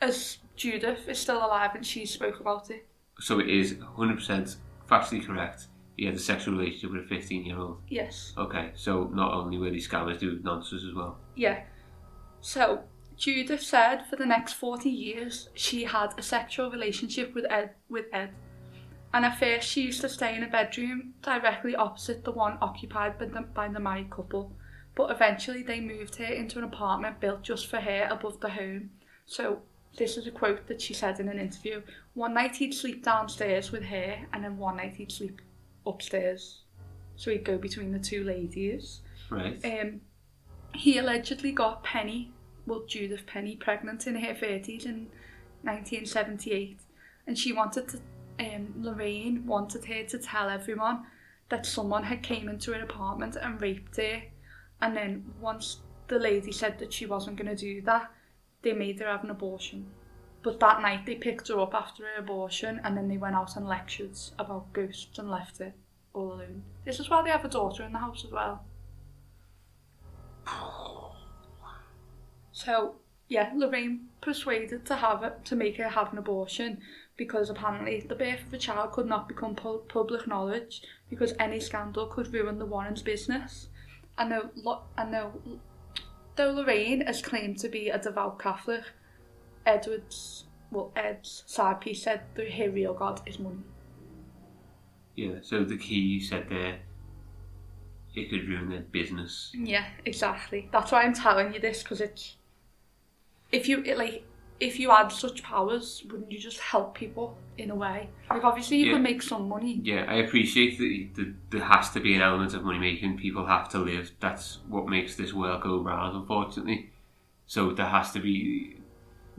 as Judith, is still alive and she spoke about it. So it is hundred percent factually correct. He had a sexual relationship with a fifteen-year-old. Yes. Okay, so not only were these scammers doing nonsense as well. Yeah. So, Judith said for the next 40 years she had a sexual relationship with Ed. With Ed. And at first she used to stay in a bedroom directly opposite the one occupied by the, by the married couple. But eventually they moved her into an apartment built just for her above the home. So, this is a quote that she said in an interview. One night he'd sleep downstairs with her, and then one night he'd sleep upstairs. So he'd go between the two ladies. Right. Um, he allegedly got Penney, well, Judith Penney, pregnant in her 30s in 1978, and she wanted to, um, Lorraine wanted her to tell everyone that someone had came into her apartment and raped her, and then once the lady said that she wasn't going to do that, they made her have an abortion. But that night they picked her up after her abortion and then they went out and lectured about ghosts and left her all alone. This is why they have a daughter in the house as well. So yeah, Lorraine persuaded to have it to make her have an abortion because apparently the birth of a child could not become pu- public knowledge because any scandal could ruin the Warrens' business. And though, and though, though Lorraine is claimed to be a devout Catholic, Edward's well Ed's side piece said the her real god is money. Yeah. So the key you said there, it could ruin their business. Yeah, exactly. That's why I'm telling you this because it's if you it, like if you had such powers, wouldn't you just help people in a way? Like obviously you Yeah. could make some money. Yeah, I appreciate that, that there has to be an element of money making. People have to live. That's what makes this world go round, unfortunately. So there has to be.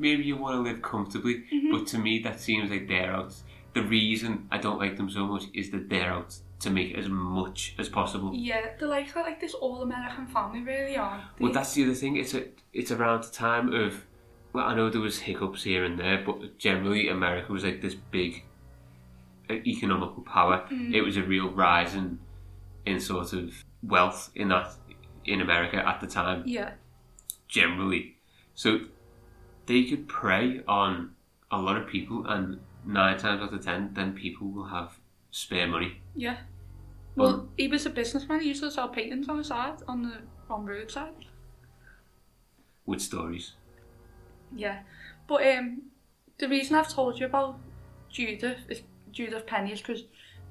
Maybe you want to live comfortably, but to me, that seems like they're out. The reason I don't like them so much is that they're out to make as much as possible. Yeah, they're like they're like this all American family, really, they? Well, that's the other thing. It's a, it's around the time of. Well, I know there was hiccups here and there, but generally America was like this big uh, economical power. It was a real rise in, in sort of wealth in that in America at the time. yeah, Generally, so they could prey on a lot of people, and nine times out of ten, then people will have spare money. yeah. Well, he was a businessman. He used to sell paintings on the side, on the on roadside. with stories. Yeah, but um, the reason I've told you about Judith is Judith Penney is because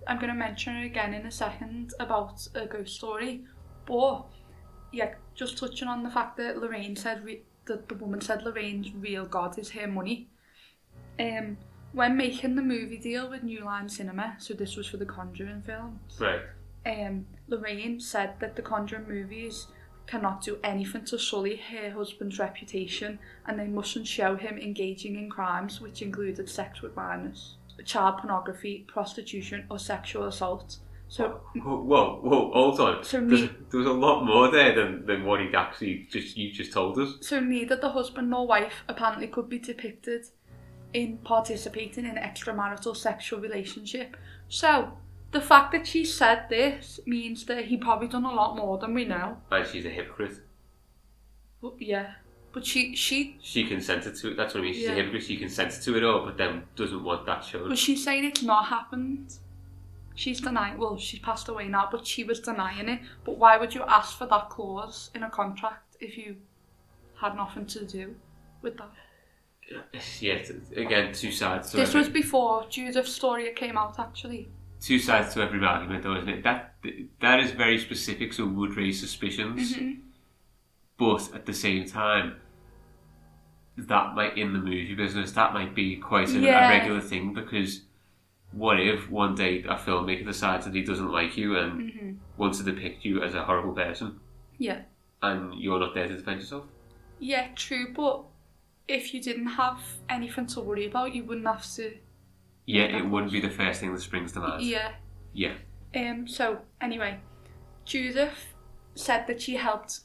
I'm going to mention her again in a second about a ghost story. But yeah, just touching on the fact that Lorraine said re- that the woman said Lorraine's real god is her money. Um, when making the movie deal with New Line Cinema, so this was for the Conjuring films Right. um, Lorraine said that the Conjuring movies cannot do anything to sully her husband's reputation and they mustn't show him engaging in crimes which included sex with minors, child pornography, prostitution or sexual assault. So Whoa, whoa, whoa, hold on. So There's- there was a lot more there than, than what he'd actually just you just told us. so neither the husband nor wife apparently could be depicted in participating in extramarital sexual relationship. So the fact that she said this means that he probably done a lot more than we know. And she's a hypocrite. But yeah. But she she She consented to it. That's what I mean. She's Yeah. a hypocrite. She consented to it all, but then doesn't want that shown. But she's saying it's not happened. She's denying. Well, she's passed away now, but she was denying it. But why would you ask for that clause in a contract if you had nothing to do with that? Yeah, again, two sides. To this every, was before Judith's story came out, actually. two sides to every argument, though, isn't it? That that is very specific, so would raise suspicions. Mm-hmm. But at the same time, that might in the movie business that might be quite a, Yeah. a regular thing because what if one day a filmmaker decides that he doesn't like you and Mm-hmm. wants to depict you as a horrible person Yeah. and you're not there to defend yourself? Yeah, true, but if you didn't have anything to worry about, you wouldn't have to. Yeah, it wouldn't be the first thing that springs to mind. Yeah. Yeah. Um. So anyway, Judith said that she helped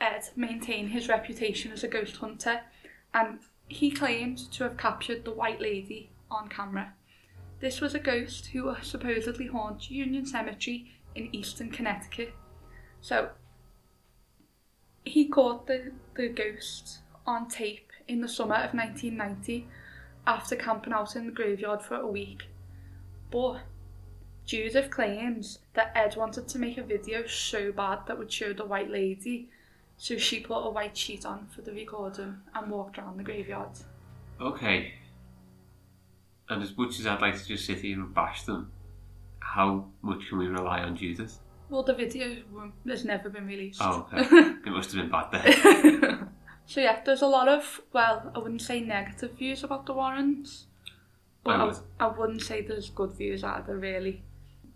Ed maintain his reputation as a ghost hunter, and he claimed to have captured the White Lady on camera. This was a ghost who supposedly haunts Union Cemetery in eastern Connecticut. So, he caught the, the ghost on tape in the summer of 1990 after camping out in the graveyard for a week. But Judith claims that Ed wanted to make a video so bad that would show the white lady, so she put a white sheet on for the recording and walked around the graveyard. Okay. And as much as I'd like to just sit here and bash them, how much can we rely on Judith? Well, the video has never been released. Oh, okay. <laughs> it must have been bad then. <laughs> so yeah, there's a lot of well, I wouldn't say negative views about the Warrens, but I I, would. I wouldn't say there's good views either. Really,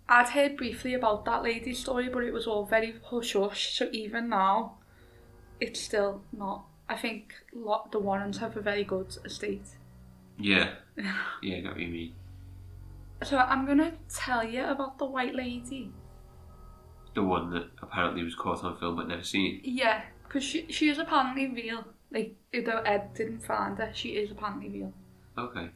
I'd heard briefly about that lady's story, but it was all very hush hush. So even now, it's still not. I think lot the Warrens have a very good estate. Yeah. <sighs> Yeah, I got what you mean. So I'm gonna tell you about the white lady. The one that apparently was caught on film but never seen. Yeah, because she she is apparently real. Like although Ed didn't find her, she is apparently real. Okay.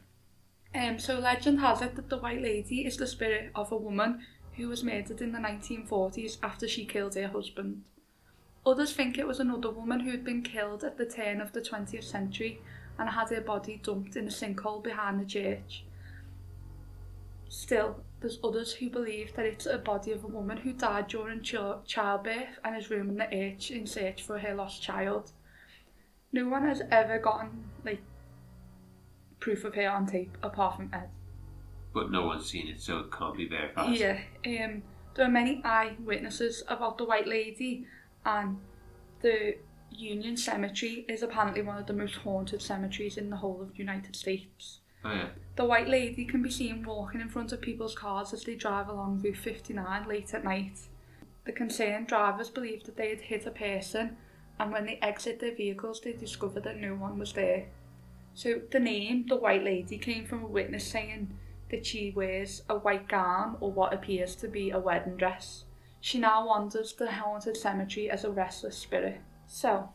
Um, so legend has it that the White Lady is the spirit of a woman who was murdered in the 1940s after she killed her husband. Others think it was another woman who had been killed at the turn of the 20th century and had her body dumped in a sinkhole behind the church. Still, there's others who believe that it's a body of a woman who died during chil- childbirth and is roaming the earth in search for her lost child. No one has ever gotten like proof of her on tape apart from Ed. But no one's seen it, so it can't be verified. Yeah, um, there are many eyewitnesses about the White Lady, and the Union Cemetery is apparently one of the most haunted cemeteries in the whole of the United States. Oh, yeah. The White Lady can be seen walking in front of people's cars as they drive along Route 59 late at night. The concerned drivers believe that they had hit a person, and when they exit their vehicles, they discover that no one was there. So the name, the White Lady, came from a witness saying that she wears a white gown or what appears to be a wedding dress. She now wanders the haunted cemetery as a restless spirit. So,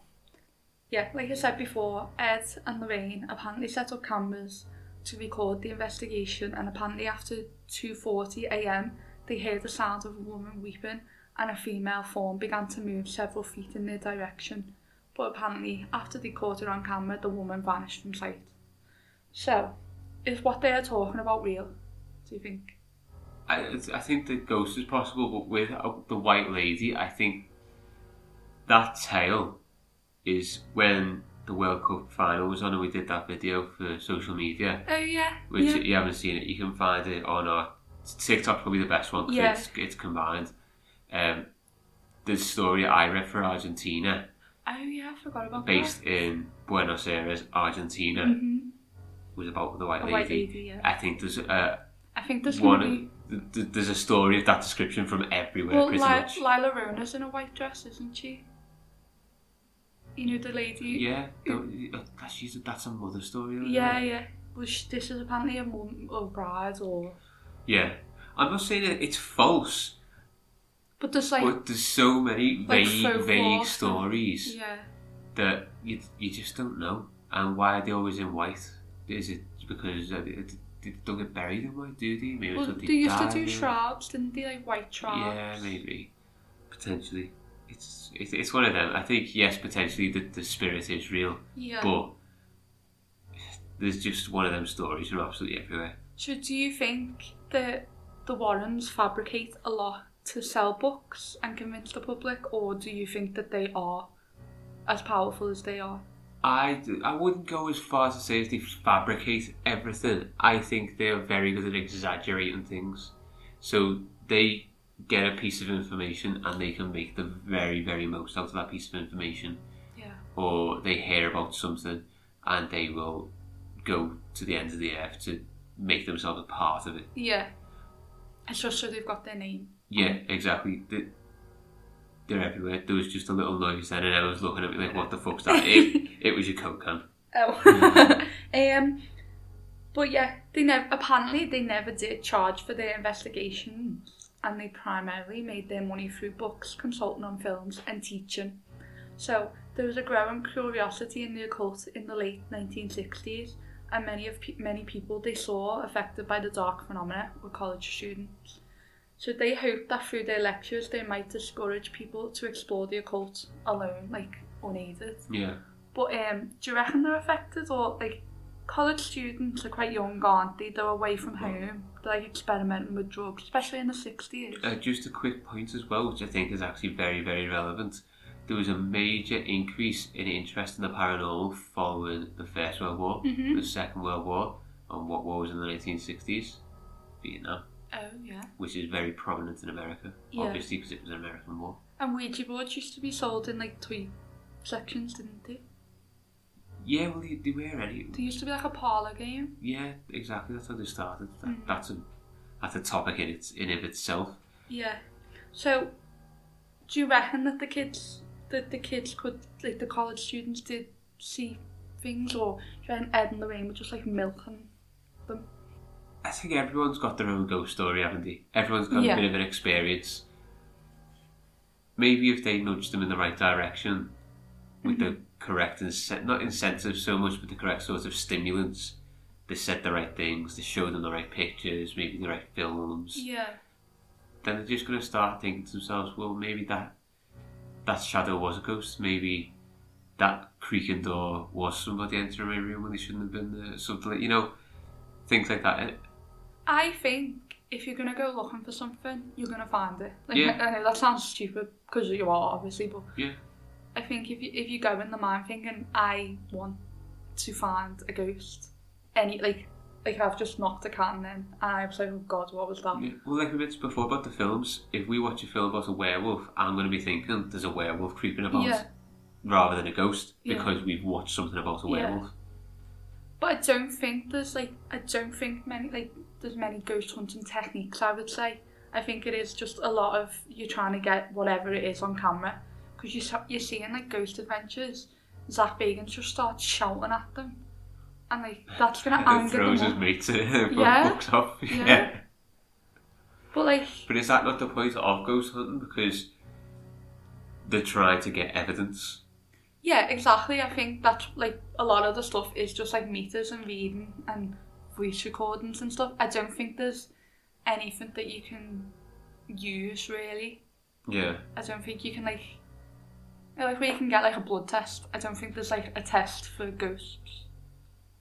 yeah, like I said before, Ed and Lorraine apparently set up cameras to record the investigation and apparently after 2.40am they heard the sound of a woman weeping and a female form began to move several feet in their direction. But apparently after they caught her on camera the woman vanished from sight. So, is what they are talking about real? Do you think? I, I think the ghost is possible, but with the White Lady, I think that tale is when the World Cup final was on and we did that video for social media, Oh yeah. which yeah. you haven't seen it, you can find it on our TikTok's probably the best one because Yeah. it's, it's combined. Um, the story I read for Argentina, Oh yeah, I forgot about based in Buenos Aires, Argentina, that. hmm was about the White A Lady. white lady, yeah. I think there's a I think there's one. be th- th- There's a story of that description from everywhere, Well, pretty Li- much. La Llorona's in a white dress, isn't she? You know the lady. Yeah, th- uh, that's she's, that's a mother story. Yeah, it? yeah. Well, she, this is apparently a mum or a bride, or yeah. I'm not saying that it's false, but there's like but there's so many Like vague, vague stories yeah. that you you just don't know. And why are they always in white? Is it because uh, it, they don't get buried in white, do they? Maybe Well, it's they used to do shrouds, didn't they? Like white shrouds. Yeah, maybe, potentially. It's, it's it's one of them. I think yes, potentially the the spirit is real, Yeah. but there's just one of them stories from absolutely everywhere. So, do you think that the Warrens fabricate a lot to sell books and convince the public, or do you think that they are as powerful as they are? I, I wouldn't go as far as to say as they fabricate everything. I think they're very good at exaggerating things. So they get a piece of information and they can make the very, very most out of that piece of information. Yeah. Or they hear about something and they will go to the end of the earth to make themselves a part of it. Yeah. It's just so they've got their name. Yeah, exactly. They- They're everywhere. There was just a little noise then and I was looking at me like, what the fuck's that? it, <laughs> it was your Coke can. Oh. <laughs> um, but yeah, they never. Apparently, they never did charge for their investigations, and they primarily made their money through books, consulting on films, and teaching. So there was a growing curiosity in the occult in the late 1960s, and many of pe- many people they saw affected by the dark phenomena were college students. So they hoped that through their lectures they might discourage people to explore the occult alone, like unaided. Yeah. But um, do you reckon they're affected or like college students are quite young, aren't they? They're away from home. Like experimenting with drugs, especially in the sixties. Uh, just a quick point as well, which I think is actually very, very relevant. There was a major increase in interest in the paranormal following the First World War, Mhm. the Second World War, and what war was in the 1960s? Vietnam, Oh yeah. which is very prominent in America, Yeah. obviously because it was an American war. And Ouija boards used to be sold in like toy sections, didn't they? Yeah, well, they, they were any. There used to be like a parlour game. Yeah, exactly. That's how they started. That, Mhm. That's a that's a topic in its in of itself. Yeah. So, do you reckon that the kids, that the kids could, like the college students, did see things, or do you reckon Ed and Lorraine were just like milking them? I think everyone's got their own ghost story, haven't they? Everyone's got Yeah. a bit of an experience. Maybe if they nudged them in the right direction with the correct and not incentives so much, but the correct sort of stimulants. They said the right things. They showed them the right pictures, maybe the right films. Yeah. Then they're just going to start thinking to themselves, well, maybe that that shadow was a ghost. Maybe that creaking door was somebody entering my room when they shouldn't have been there. Something like you know, things like that. I think if you're gonna go looking for something, you're gonna find it. Like, Yeah. I know that sounds stupid because you are obviously, but Yeah. I think if you if you go in the mind thinking I want to find a ghost, any like like I've just knocked a can in, and I was like, oh God, what was that? Yeah, well, like we mentioned before about the films, if we watch a film about a werewolf, I'm going to be thinking there's a werewolf creeping about Yeah. rather than a ghost Yeah. because we've watched something about a Yeah. werewolf. But I don't think there's like I don't think many like there's many ghost hunting techniques. I would say I think it is just a lot of you trying to get whatever it is on camera because you sa- you're seeing like ghost adventures. Zach Bagans just starts shouting at them, and like that's gonna <laughs> anger throws them. his uh, <laughs> Yeah. books off. <laughs> Yeah. But like But is that not the point of ghost hunting? Because they're trying to get evidence. yeah, exactly. I think that's like a lot of the stuff is just like meters and reading and voice recordings and stuff. I don't think there's anything that you can use really. Yeah. I don't think you can like like where you can get like a blood test. I don't think there's like a test for ghosts.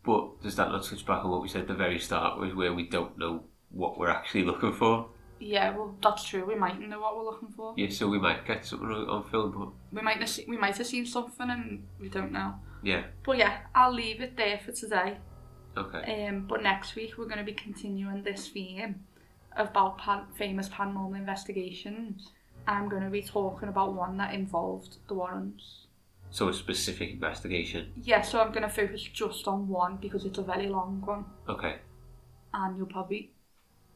But does that not touch back on what we said at the very start, was where we don't know what we're actually looking for? Yeah, well that's true. We might know what we're looking for. Yeah, so we might get something on on film, but We might have se- we might have seen something and we don't know. yeah, But yeah, I'll leave it there for today. okay. Um, but next week we're going to be continuing this theme about pan- famous paranormal investigations. I'm going to be talking about one that involved the Warrens. So a specific investigation. Yeah, so I'm going to focus just on one because it's a very long one. Okay. and you'll probably,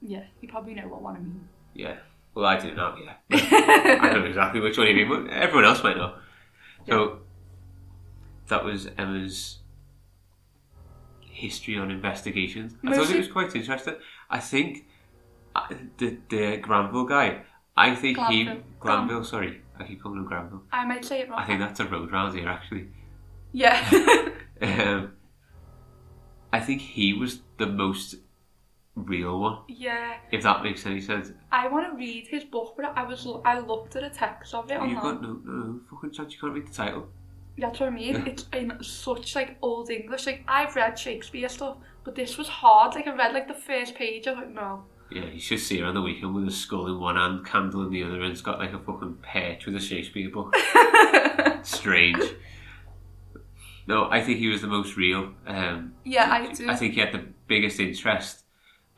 yeah, you probably know what one I mean. Yeah. Well, I do now, yeah. <laughs> I don't know exactly which one you mean, but everyone else might know. So, that was Emma's history on investigations. I thought it was quite interesting. I think uh, the the Granville guy, I think he... Glanville. Granville, sorry. I keep calling him Granville. I might say it wrong. I think that's a road round here, actually. Yeah. <laughs> <laughs> Um, I think he was the most real one, yeah. if that makes any sense. I want to read his book, but I was I looked at a text of it You've online. got no, no, no fucking chance you can't read the title. That's what I mean. It's in such like old English. Like I've read Shakespeare stuff, but this was hard. Like I read like the first page. I was like, no. Yeah, you should see her on the weekend with a skull in one hand, candle in the other, and it's got like a fucking perch with a Shakespeare book. <laughs> Strange. No, I think he was the most real. Um, Yeah, I do. I think he had the biggest interest,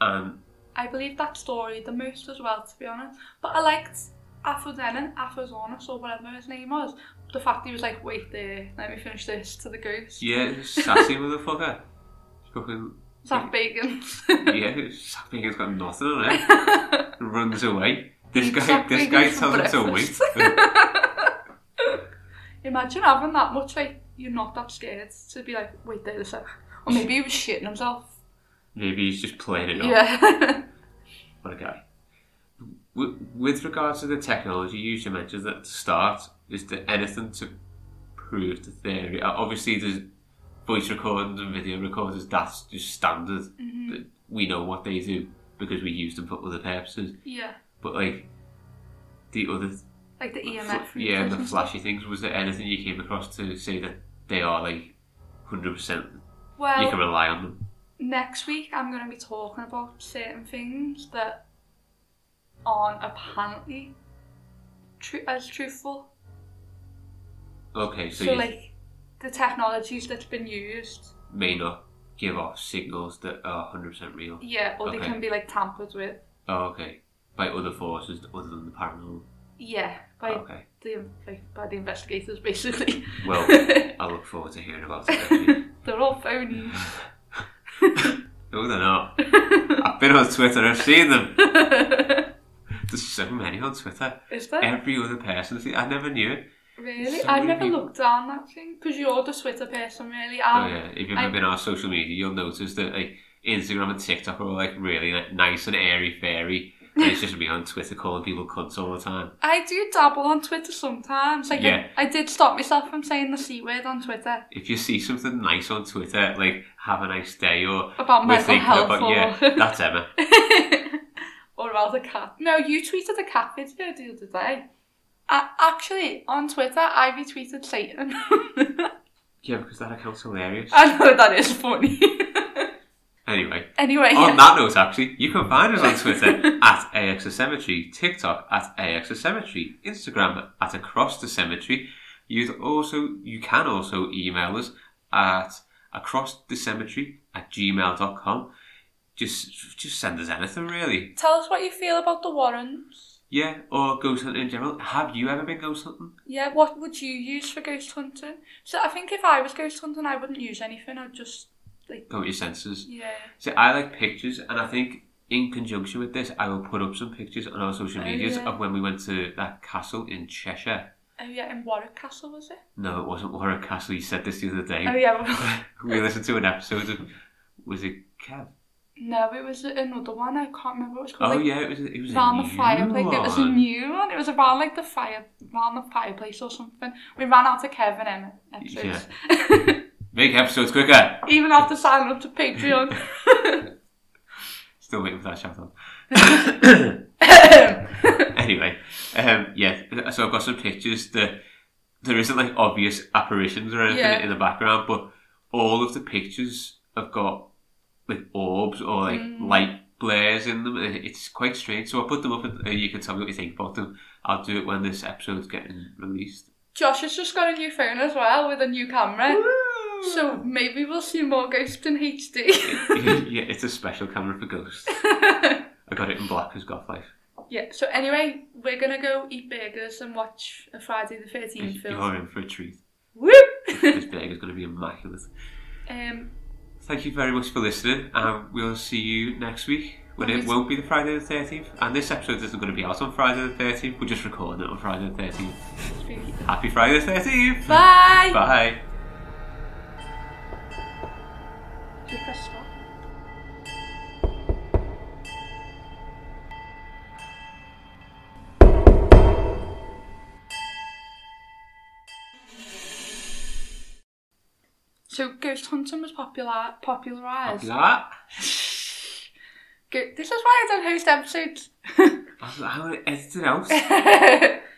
and I believe that story the most as well, to be honest. But I liked Aphodenin, Aphazonus, or whatever his name was. The fact he was like, wait there, let me finish this to the ghost. yeah, sassy <laughs> motherfucker. Fucking Zach Bacon. yeah, Zach Bacon's got nothing on it. <laughs> Runs away. This guy, Zach this Bacon guy tells him to wait. <laughs> Imagine having that much, like, you're not that scared to be like, wait there a sec. Or maybe he was shitting himself. Maybe he's just playing it off. Yeah. <laughs> What a guy. With, with regards to the technology used, you mentioned at the start, is there anything to prove the theory? Obviously, there's voice recordings and video recorders, that's just standard. Mm-hmm. We know what they do because we use them for other purposes. yeah. But, like, the other like the EMF. yeah, and the flashy things. Was there anything you came across to say that they are like hundred percent? Well, You can rely on them. next week I'm going to be talking about certain things that aren't apparently tru- as truthful. Okay, so, So, you like the technologies that's been used, may not give off signals that are hundred percent real. yeah, or they Okay. can be like tampered with. Oh, okay. By other forces other than the paranormal. Yeah, by Okay. the like by the investigators basically. Well, <laughs> I look forward to hearing about it. <laughs> They're all phonies. <laughs> no, they're not. I've been on Twitter. I've seen them. There's so many on Twitter. Is there? Every other person. I never knew it. Really? so I've never people- looked down that thing because you're the Twitter person, really. Oh I'm, yeah, if you've ever been on social media, you'll notice that like Instagram and TikTok are all like really like, nice and airy fairy. And it's just me on Twitter calling people cunts all the time. <laughs> I do dabble on Twitter sometimes. Like Yeah. I, I did stop myself from saying the c word on Twitter If you see something nice on Twitter, like have a nice day or about mental health about or yeah, <laughs> that's Emma. <laughs> or about a cat. No, you tweeted a cat video the other day. Uh, actually, on Twitter, I retweeted Satan. <laughs> Yeah, because that account's hilarious. I know that is funny. <laughs> Anyway, anyway, on yeah. that note, actually, you can find us on Twitter <laughs> at AX Cemetery, TikTok at AX Cemetery, Instagram at Across the Cemetery. You'd also you can also email us at acrossthecemetery at gmail.com. Just just send us anything really. Tell us what you feel about the Warrens. Yeah, or ghost hunting in general. Have you ever been ghost hunting? Yeah, what would you use for ghost hunting? So I think if I was ghost hunting, I wouldn't use anything. I'd just like Go with your senses. yeah. See, I like pictures, and I think in conjunction with this, I will put up some pictures on our social Oh, medias yeah. of when we went to that castle in Cheshire. Oh yeah, in Warwick Castle was it? No, it wasn't Warwick Castle. You said this the other day. Oh yeah. <laughs> we listened to an episode of. Was it Kev? No, it was another one. I can't remember what it was called. Oh like, yeah, it was. It was around a the fireplace. It was a new one. It was around like the fire, around the fireplace or something. We ran out of Kevin Emma episodes. <laughs> Make episodes quicker. Even after signing up to Patreon. <laughs> Still waiting for that shout out. <coughs> <coughs> anyway, um, yeah. So I've got some pictures that there isn't like obvious apparitions or anything Yeah. in the background, but all of the pictures have got like orbs or like Mm. light blares in them. It's quite strange. So I'll put them up and uh, you can tell me what you think about them. I'll do it when this episode's getting released. Josh has just got a new phone as well with a new camera. So maybe we'll see more ghosts in HD. <laughs> yeah, it's a special camera for ghosts. <laughs> I got it in black as Goth Life. yeah, so anyway, we're gonna go eat burgers and watch a Friday the 13th film. You're in for a treat. Whoop! This <laughs> burger's going to be immaculate. um, Thank you very much for listening, and we'll see you next week when it won't be the Friday the 13th. And this episode isn't going to be out on Friday the 13th, we're just recording it on Friday the 13th. spooky. <laughs> Happy Friday the 13th! Bye! Bye! Should So ghost hunting was popular, popularised. Popular. this is why I don't host episodes. I'm it out. <laughs>